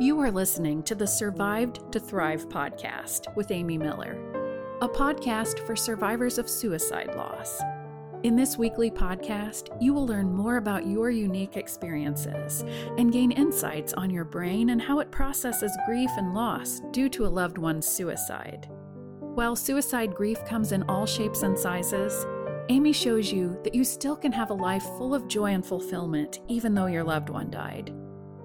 You are listening to the Survived to Thrive podcast with Amy Miller, a podcast for survivors of suicide loss. In this weekly podcast, you will learn more about your unique experiences and gain insights on your brain and how it processes grief and loss due to a loved one's suicide. While suicide grief comes in all shapes and sizes, Amy shows you that you still can have a life full of joy and fulfillment even though your loved one died.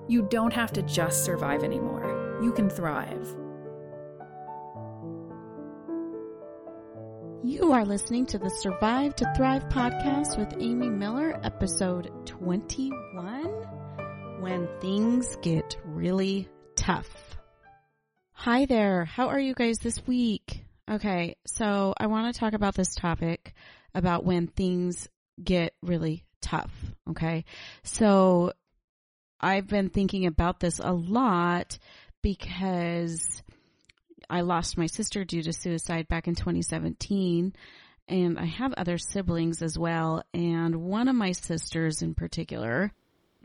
You don't have to just survive anymore, you can thrive. You are listening to the Survived to Thrive podcast with Amy Miller, episode 21 When Things Get Really Tough. Hi there. How are you guys this week? Okay, so I want to talk about this topic about when things get really tough. Okay, so I've been thinking about this a lot because I lost my sister due to suicide back in 2017 and I have other siblings as well. And one of my sisters in particular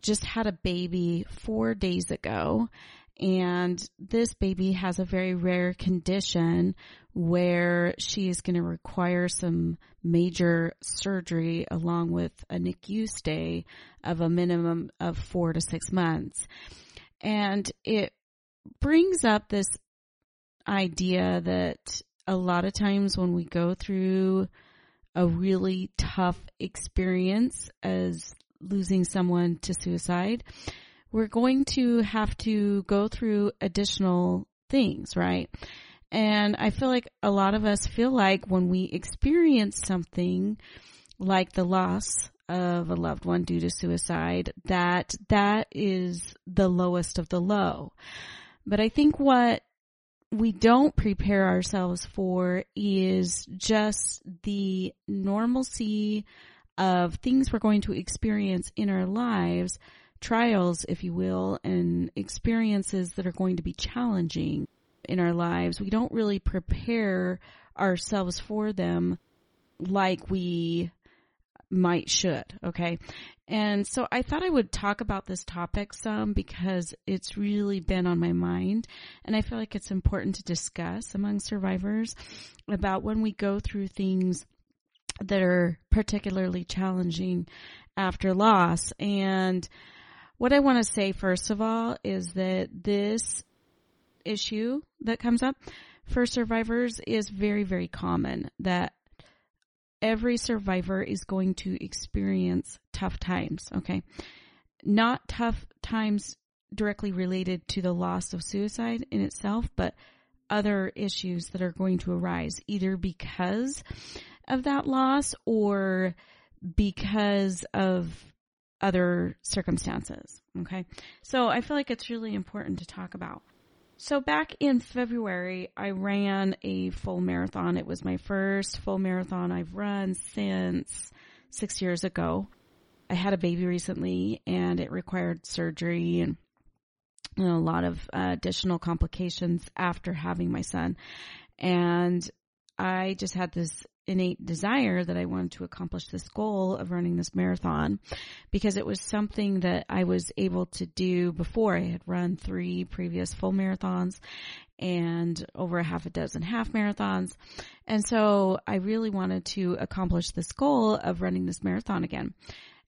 just had a baby four days ago. And this baby has a very rare condition where she is going to require some major surgery along with a NICU stay of a minimum of four to six months. And it brings up this idea that a lot of times when we go through a really tough experience as losing someone to suicide, we're going to have to go through additional things, right? And I feel like a lot of us feel like when we experience something like the loss of a loved one due to suicide, that that is the lowest of the low. But I think what we don't prepare ourselves for is just the normalcy of things we're going to experience in our lives, trials, if you will, and experiences that are going to be challenging in our lives, we don't really prepare ourselves for them like we might should. Okay. And so I thought I would talk about this topic some because it's really been on my mind. And I feel like it's important to discuss among survivors about when we go through things that are particularly challenging after loss. And what I want to say first of all is that this issue that comes up for survivors is very, very common that every survivor is going to experience tough times, okay? Not tough times directly related to the loss of suicide in itself, but other issues that are going to arise either because of that loss or because of other circumstances. Okay. So I feel like it's really important to talk about. So back in February, I ran a full marathon. It was my first full marathon I've run since six years ago. I had a baby recently and it required surgery and you know, a lot of uh, additional complications after having my son. And I just had this innate desire that I wanted to accomplish this goal of running this marathon because it was something that I was able to do before. I had run three previous full marathons and over a half a dozen half marathons. And so I really wanted to accomplish this goal of running this marathon again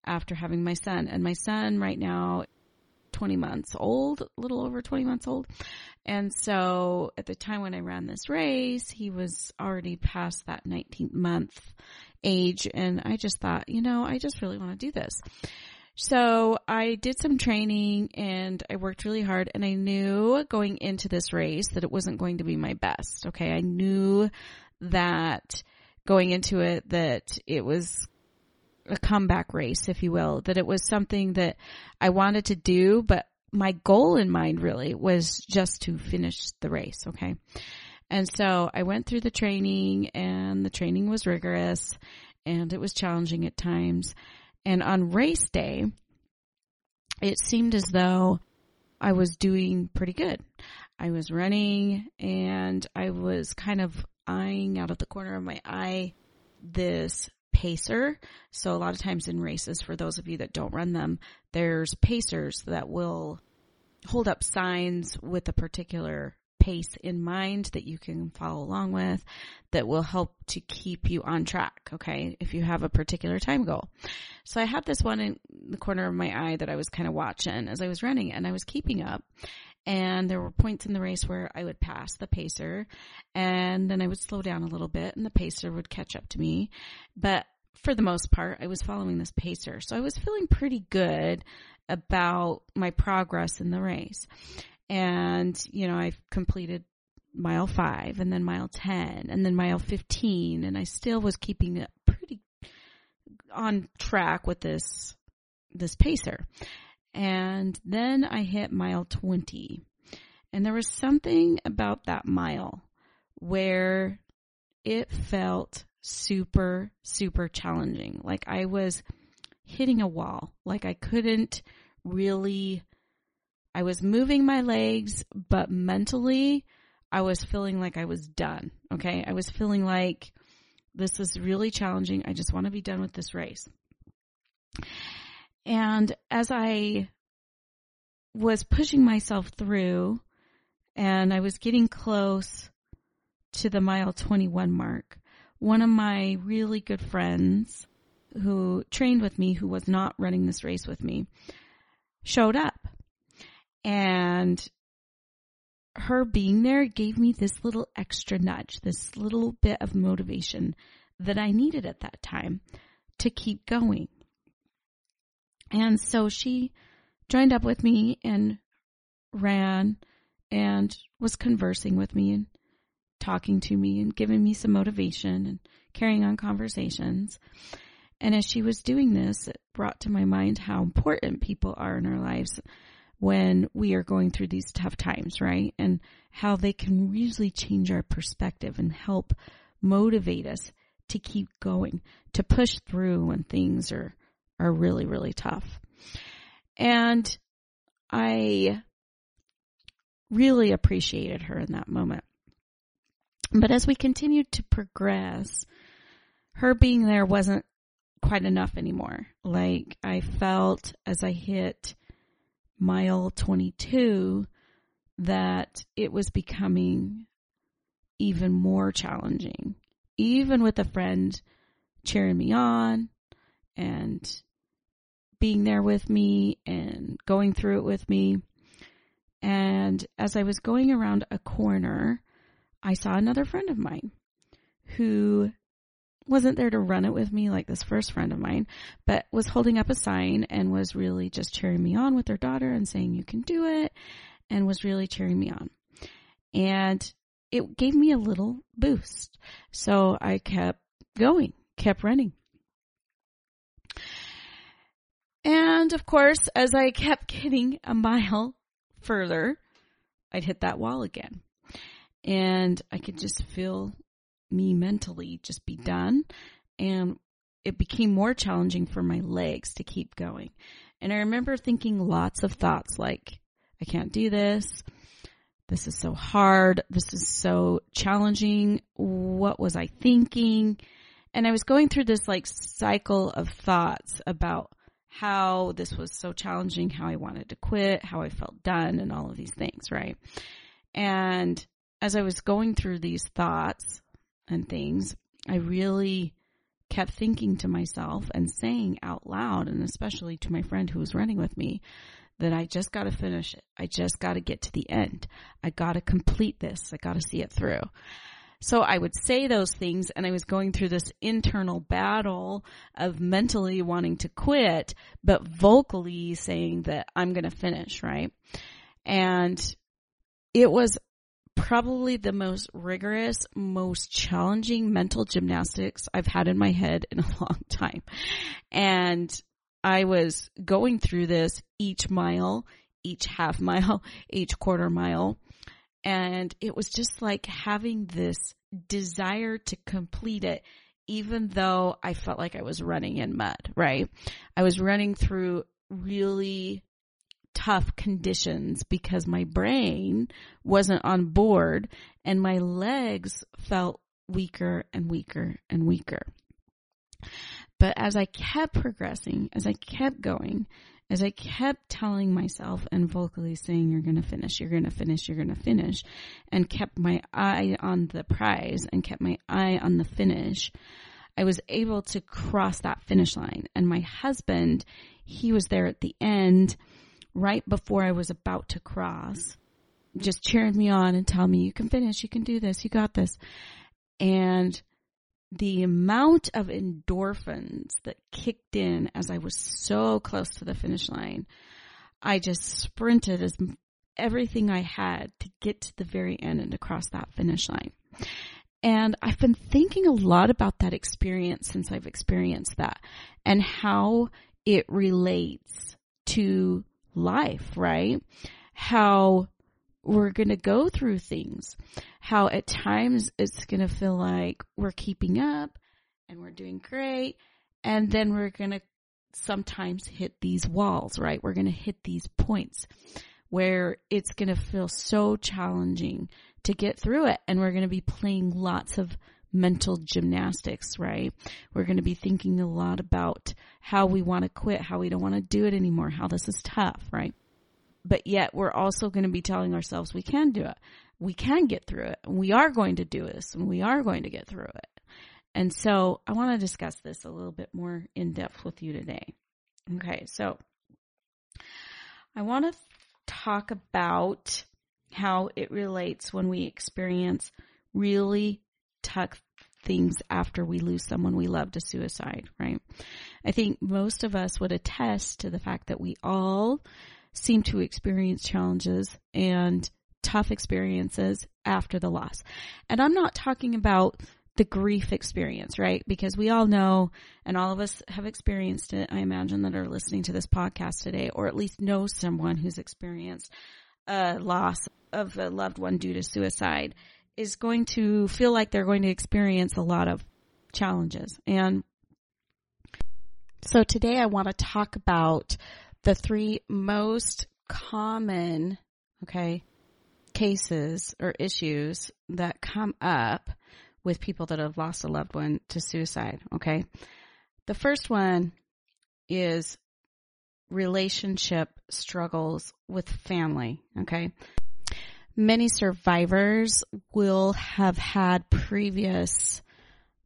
after having my son. And my son right now 20 months old, a little over 20 months old. And so at the time when I ran this race, he was already past that 19th month age. And I just thought, you know, I just really want to do this. So I did some training and I worked really hard and I knew going into this race that it wasn't going to be my best. Okay. I knew that going into it that it was a comeback race, if you will, that it was something that I wanted to do, but my goal in mind really was just to finish the race. Okay. And so I went through the training and the training was rigorous and it was challenging at times. And on race day, it seemed as though I was doing pretty good. I was running and I was kind of eyeing out of the corner of my eye this pacer. So a lot of times in races, for those of you that don't run them, there's pacers that will hold up signs with a particular pace in mind that you can follow along with that will help to keep you on track. Okay. If you have a particular time goal. So I had this one in the corner of my eye that I was kind of watching as I was running and I was keeping up. And there were points in the race where I would pass the pacer and then I would slow down a little bit and the pacer would catch up to me. But for the most part, I was following this pacer. So I was feeling pretty good about my progress in the race. And, you know, I've completed mile five and then mile 10 and then mile 15 and I still was keeping it pretty on track with this, this pacer. And then I hit mile 20 and there was something about that mile where it felt super, super challenging. Like I was hitting a wall. Like I couldn't really, I was moving my legs, but mentally I was feeling like I was done. Okay. I was feeling like this is really challenging. I just want to be done with this race. And as I was pushing myself through and I was getting close to the mile 21 mark, one of my really good friends who trained with me, who was not running this race with me, showed up. And her being there gave me this little extra nudge, this little bit of motivation that I needed at that time to keep going. And so she joined up with me and ran and was conversing with me and talking to me and giving me some motivation and carrying on conversations. And as she was doing this, it brought to my mind how important people are in our lives when we are going through these tough times, right? And how they can really change our perspective and help motivate us to keep going, to push through when things are, are really, really tough. And I really appreciated her in that moment. But as we continued to progress, her being there wasn't quite enough anymore. Like I felt as I hit mile 22 that it was becoming even more challenging, even with a friend cheering me on and being there with me and going through it with me. And as I was going around a corner, I saw another friend of mine who wasn't there to run it with me like this first friend of mine, but was holding up a sign and was really just cheering me on with her daughter and saying, you can do it, and was really cheering me on. And it gave me a little boost. So I kept going, kept running. And of course, as I kept getting a mile further, I'd hit that wall again. And I could just feel me mentally just be done. And it became more challenging for my legs to keep going. And I remember thinking lots of thoughts like, I can't do this. This is so hard. This is so challenging. What was I thinking? And I was going through this like cycle of thoughts about how this was so challenging, how I wanted to quit, how I felt done, and all of these things, right? And as I was going through these thoughts, and things, I really kept thinking to myself and saying out loud, and especially to my friend who was running with me, that I just got to finish it. I just got to get to the end. I got to complete this. I got to see it through. So I would say those things and I was going through this internal battle of mentally wanting to quit, but vocally saying that I'm going to finish, right? And it was probably the most rigorous, most challenging mental gymnastics I've had in my head in a long time. And I was going through this each mile, each half mile, each quarter mile. And it was just like having this desire to complete it, even though I felt like I was running in mud, right? I was running through really tough conditions because my brain wasn't on board and my legs felt weaker and weaker and weaker. But as I kept progressing, as I kept going, as I kept telling myself and vocally saying, you're going to finish, you're going to finish, you're going to finish, and kept my eye on the prize and kept my eye on the finish, I was able to cross that finish line. And my husband, he was there at the end right before I was about to cross, just cheering me on and telling me, you can finish, you can do this, you got this. And the amount of endorphins that kicked in as I was so close to the finish line, I just sprinted as everything I had to get to the very end and to cross that finish line. And I've been thinking a lot about that experience since I've experienced that and how it relates to life, right? How we're going to go through things. How at times it's going to feel like we're keeping up and we're doing great. And then we're going to sometimes hit these walls, right? We're going to hit these points where it's going to feel so challenging to get through it. And we're going to be playing lots of mental gymnastics, right? We're going to be thinking a lot about how we want to quit, how we don't want to do it anymore, how this is tough, right? but yet we're also going to be telling ourselves we can do it. We can get through it. And we are going to do this and we are going to get through it. And so I want to discuss this a little bit more in depth with you today. Okay. So I want to talk about how it relates when we experience really tough things after we lose someone we love to suicide, right? I think most of us would attest to the fact that we all seem to experience challenges and tough experiences after the loss. And I'm not talking about the grief experience, right? Because we all know, and all of us have experienced it, I imagine that are listening to this podcast today, or at least know someone who's experienced a loss of a loved one due to suicide, is going to feel like they're going to experience a lot of challenges. And so today I want to talk about the three most common, okay, cases or issues that come up with people that have lost a loved one to suicide, okay? The first one is relationship struggles with family, okay? Many survivors will have had previous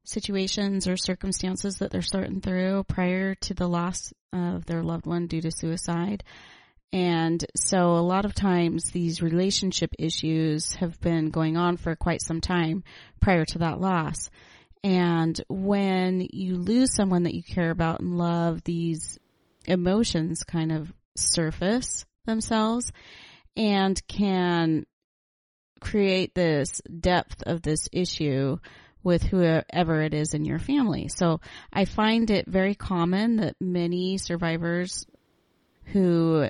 situations or circumstances that they're sorting through prior to the loss of their loved one due to suicide. And so a lot of times these relationship issues have been going on for quite some time prior to that loss. And when you lose someone that you care about and love, these emotions kind of surface themselves and can create this depth of this issue with whoever it is in your family. So I find it very common that many survivors who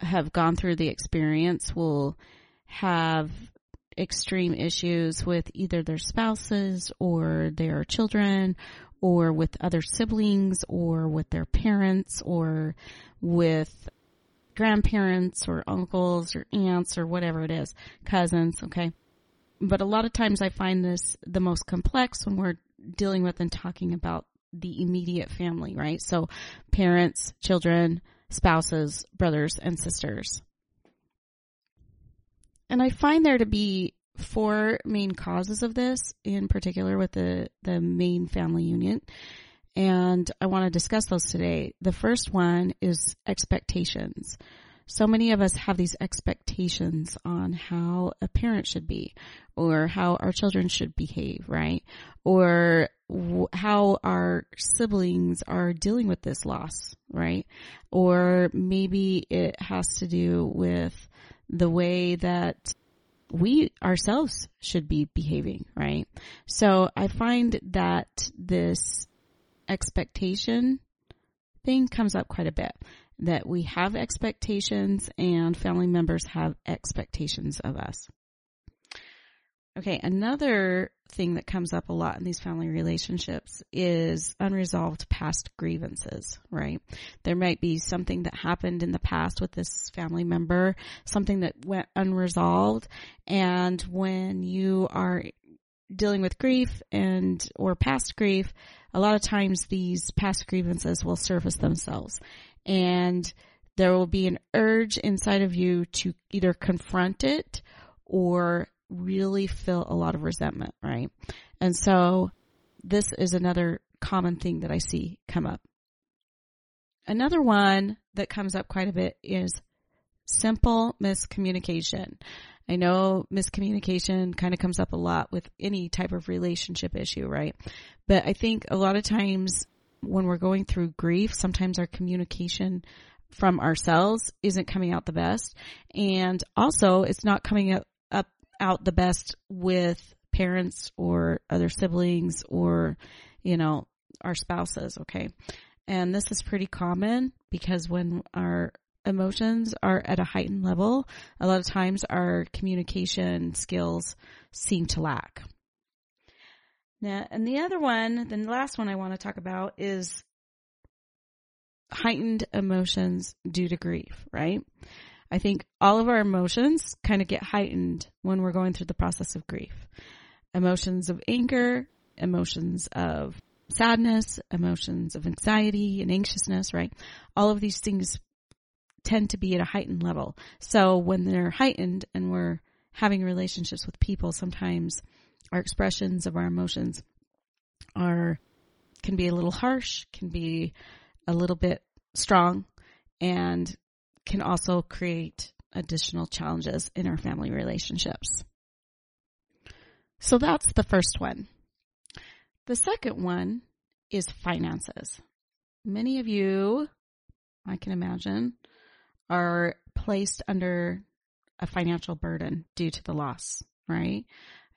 have gone through the experience will have extreme issues with either their spouses or their children or with other siblings or with their parents or with grandparents or uncles or aunts or whatever it is, cousins, okay? but a lot of times I find this the most complex when we're dealing with and talking about the immediate family, right? So parents, children, spouses, brothers, and sisters. And I find there to be four main causes of this, in particular with the, the main family unit. And I want to discuss those today. The first one is expectations so many of us have these expectations on how a parent should be or how our children should behave, right? Or how our siblings are dealing with this loss, right? Or maybe it has to do with the way that we ourselves should be behaving, right? So I find that this expectation thing comes up quite a bit that we have expectations and family members have expectations of us. Okay, another thing that comes up a lot in these family relationships is unresolved past grievances, right? There might be something that happened in the past with this family member, something that went unresolved, and when you are dealing with grief and or past grief, a lot of times these past grievances will surface themselves and there will be an urge inside of you to either confront it or really feel a lot of resentment, right? And so this is another common thing that I see come up. Another one that comes up quite a bit is simple miscommunication. I know miscommunication kind of comes up a lot with any type of relationship issue, right? But I think a lot of times when we're going through grief, sometimes our communication from ourselves isn't coming out the best. And also it's not coming up, up out the best with parents or other siblings or, you know, our spouses. Okay. And this is pretty common because when our emotions are at a heightened level, a lot of times our communication skills seem to lack. Now, and the other one, the last one I want to talk about is heightened emotions due to grief, right? I think all of our emotions kind of get heightened when we're going through the process of grief. Emotions of anger, emotions of sadness, emotions of anxiety and anxiousness, right? All of these things tend to be at a heightened level. So when they're heightened and we're having relationships with people, sometimes our expressions of our emotions are can be a little harsh, can be a little bit strong, and can also create additional challenges in our family relationships. So that's the first one. The second one is finances. Many of you, I can imagine, are placed under a financial burden due to the loss, right?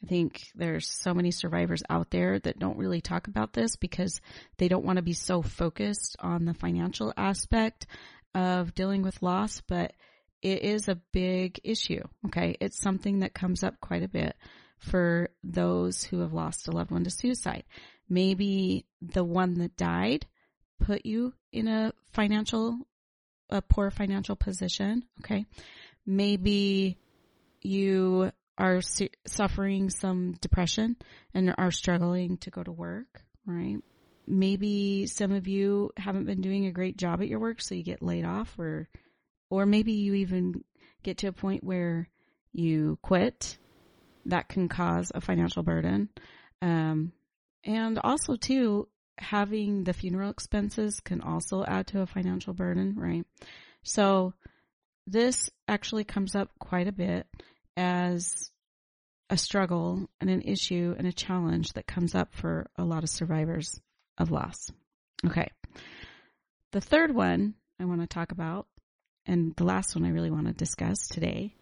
I think there's so many survivors out there that don't really talk about this because they don't want to be so focused on the financial aspect of dealing with loss, but it is a big issue. Okay. It's something that comes up quite a bit for those who have lost a loved one to suicide. Maybe the one that died put you in a financial, a poor financial position. Okay. Maybe you are su- suffering some depression and are struggling to go to work, right? Maybe some of you haven't been doing a great job at your work, so you get laid off or, or maybe you even get to a point where you quit. That can cause a financial burden. Um, and also too, having the funeral expenses can also add to a financial burden, right? So this actually comes up quite a bit as a struggle and an issue and a challenge that comes up for a lot of survivors of loss. Okay. The third one I want to talk about, and the last one I really want to discuss today,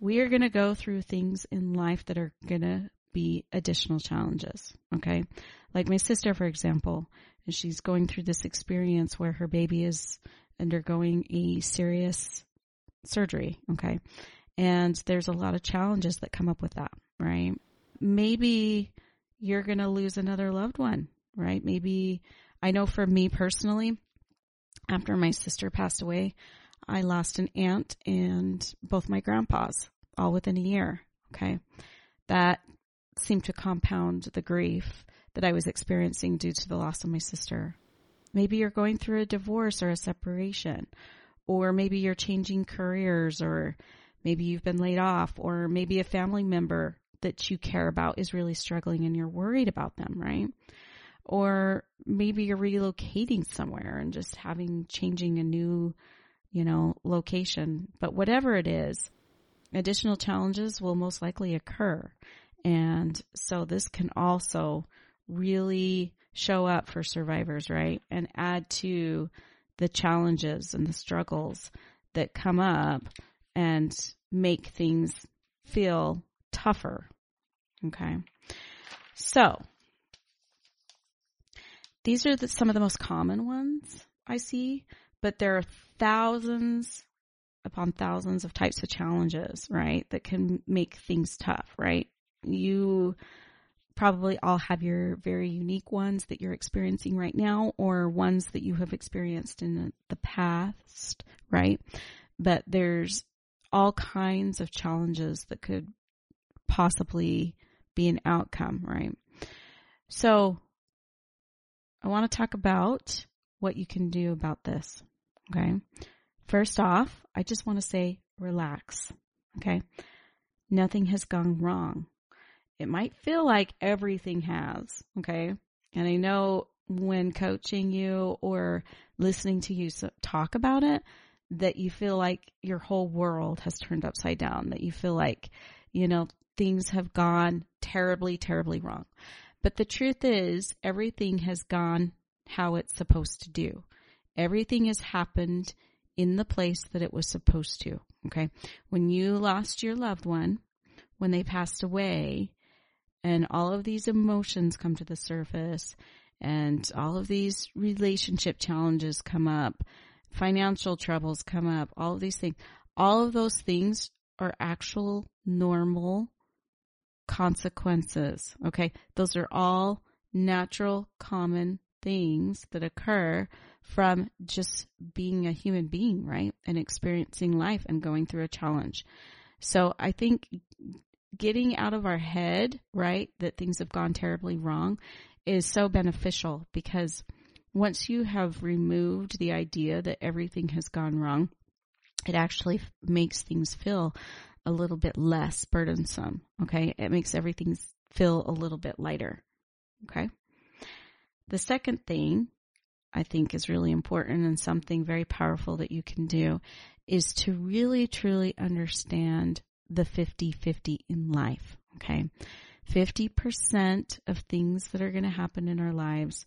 we are going to go through things in life that are going to be additional challenges. Okay. Like my sister, for example, and she's going through this experience where her baby is undergoing a serious surgery. Okay. And there's a lot of challenges that come up with that, right? Maybe you're going to lose another loved one, right? Maybe I know for me personally, after my sister passed away, I lost an aunt and both my grandpas all within a year. Okay. That seemed to compound the grief that I was experiencing due to the loss of my sister. Maybe you're going through a divorce or a separation, or maybe you're changing careers or Maybe you've been laid off or maybe a family member that you care about is really struggling and you're worried about them, right? Or maybe you're relocating somewhere and just having changing a new, you know, location. But whatever it is, additional challenges will most likely occur. And so this can also really show up for survivors, right? And add to the challenges and the struggles that come up and make things feel tougher. Okay. So these are the, some of the most common ones I see, but there are thousands upon thousands of types of challenges, right? That can make things tough, right? You probably all have your very unique ones that you're experiencing right now or ones that you have experienced in the past, right? But there's all kinds of challenges that could possibly be an outcome, right? So I want to talk about what you can do about this. Okay. First off, I just want to say relax. Okay. Nothing has gone wrong. It might feel like everything has. Okay. And I know when coaching you or listening to you talk about it, that you feel like your whole world has turned upside down, that you feel like, you know, things have gone terribly, terribly wrong. But the truth is, everything has gone how it's supposed to do. Everything has happened in the place that it was supposed to. Okay. When you lost your loved one, when they passed away, and all of these emotions come to the surface, and all of these relationship challenges come up, financial troubles come up, all of these things, all of those things are actual normal consequences. Okay. Those are all natural, common things that occur from just being a human being, right? And experiencing life and going through a challenge. So I think getting out of our head, right, that things have gone terribly wrong is so beneficial because once you have removed the idea that everything has gone wrong, it actually makes things feel a little bit less burdensome. Okay. It makes everything feel a little bit lighter. Okay. The second thing I think is really important and something very powerful that you can do is to really truly understand the 50-50 in life. Okay. 50% of things that are going to happen in our lives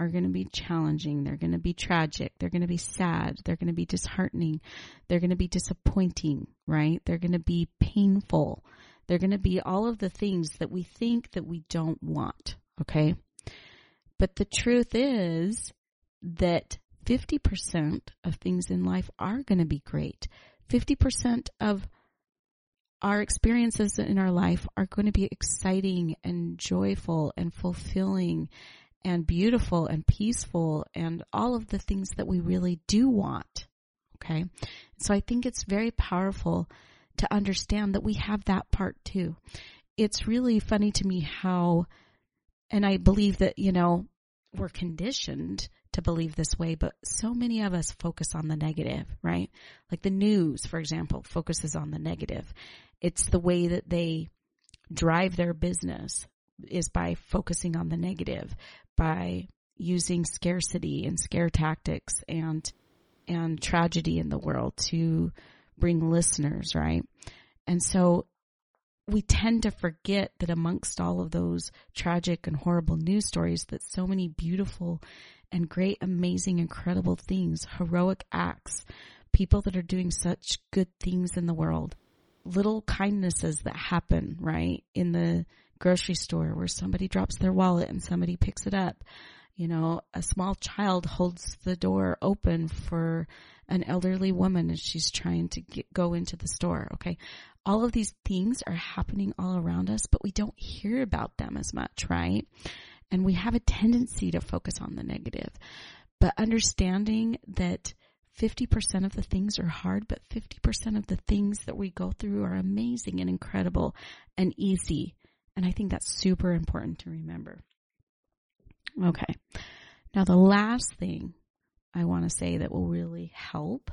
are going to be challenging. They're going to be tragic. They're going to be sad. They're going to be disheartening. They're going to be disappointing, right? They're going to be painful. They're going to be all of the things that we think that we don't want. Okay. But the truth is that 50% of things in life are going to be great. 50% of our experiences in our life are going to be exciting and joyful and fulfilling and beautiful and peaceful and all of the things that we really do want. Okay. So I think it's very powerful to understand that we have that part too. It's really funny to me how, and I believe that, you know, we're conditioned to believe this way, but so many of us focus on the negative, right? Like the news, for example, focuses on the negative. It's the way that they drive their business is by focusing on the negative, by using scarcity and scare tactics and and tragedy in the world to bring listeners, right? And so we tend to forget that amongst all of those tragic and horrible news stories that so many beautiful and great, amazing, incredible things, heroic acts, people that are doing such good things in the world, little kindnesses that happen, right? In the grocery store where somebody drops their wallet and somebody picks it up. You know, a small child holds the door open for an elderly woman as she's trying to get, go into the store. Okay. All of these things are happening all around us, but we don't hear about them as much, right? And we have a tendency to focus on the negative. But understanding that 50% of the things are hard, but 50% of the things that we go through are amazing and incredible and easy. And I think that's super important to remember. Okay. Now, the last thing I want to say that will really help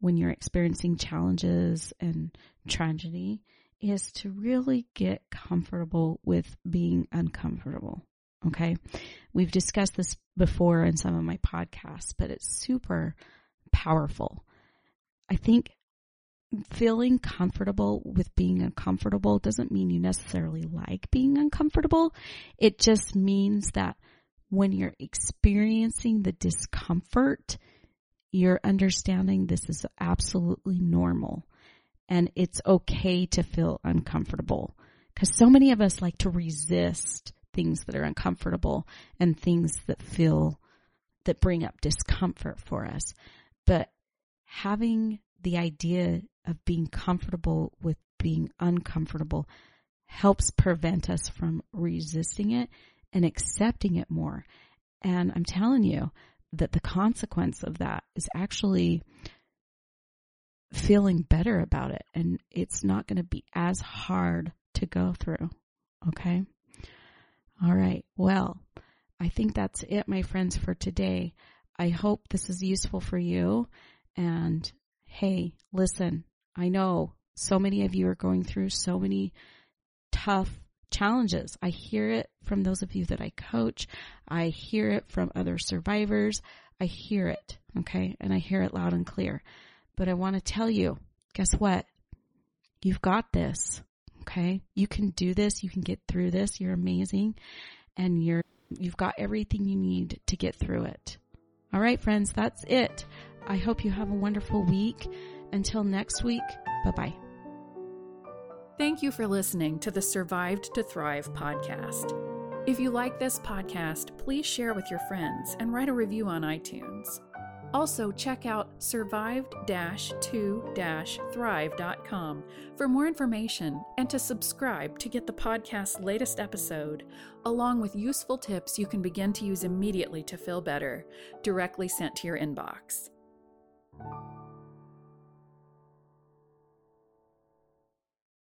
when you're experiencing challenges and tragedy is to really get comfortable with being uncomfortable. Okay. We've discussed this before in some of my podcasts, but it's super powerful. I think feeling comfortable with being uncomfortable doesn't mean you necessarily like being uncomfortable. It just means that when you're experiencing the discomfort, you're understanding this is absolutely normal and it's okay to feel uncomfortable. Cause so many of us like to resist things that are uncomfortable and things that feel, that bring up discomfort for us. But having the idea of being comfortable with being uncomfortable helps prevent us from resisting it and accepting it more. And I'm telling you that the consequence of that is actually feeling better about it and it's not going to be as hard to go through. Okay. All right. Well, I think that's it, my friends, for today. I hope this is useful for you And hey, listen, I know so many of you are going through so many tough challenges. I hear it from those of you that I coach. I hear it from other survivors. I hear it. Okay. And I hear it loud and clear. But I want to tell you, guess what? You've got this. Okay. You can do this. You can get through this. You're amazing and you're, you've got everything you need to get through it. All right, friends, that's it. I hope you have a wonderful week. Until next week, bye bye. Thank you for listening to the Survived to Thrive podcast. If you like this podcast, please share with your friends and write a review on iTunes. Also, check out survived 2 thrive.com for more information and to subscribe to get the podcast's latest episode, along with useful tips you can begin to use immediately to feel better, directly sent to your inbox.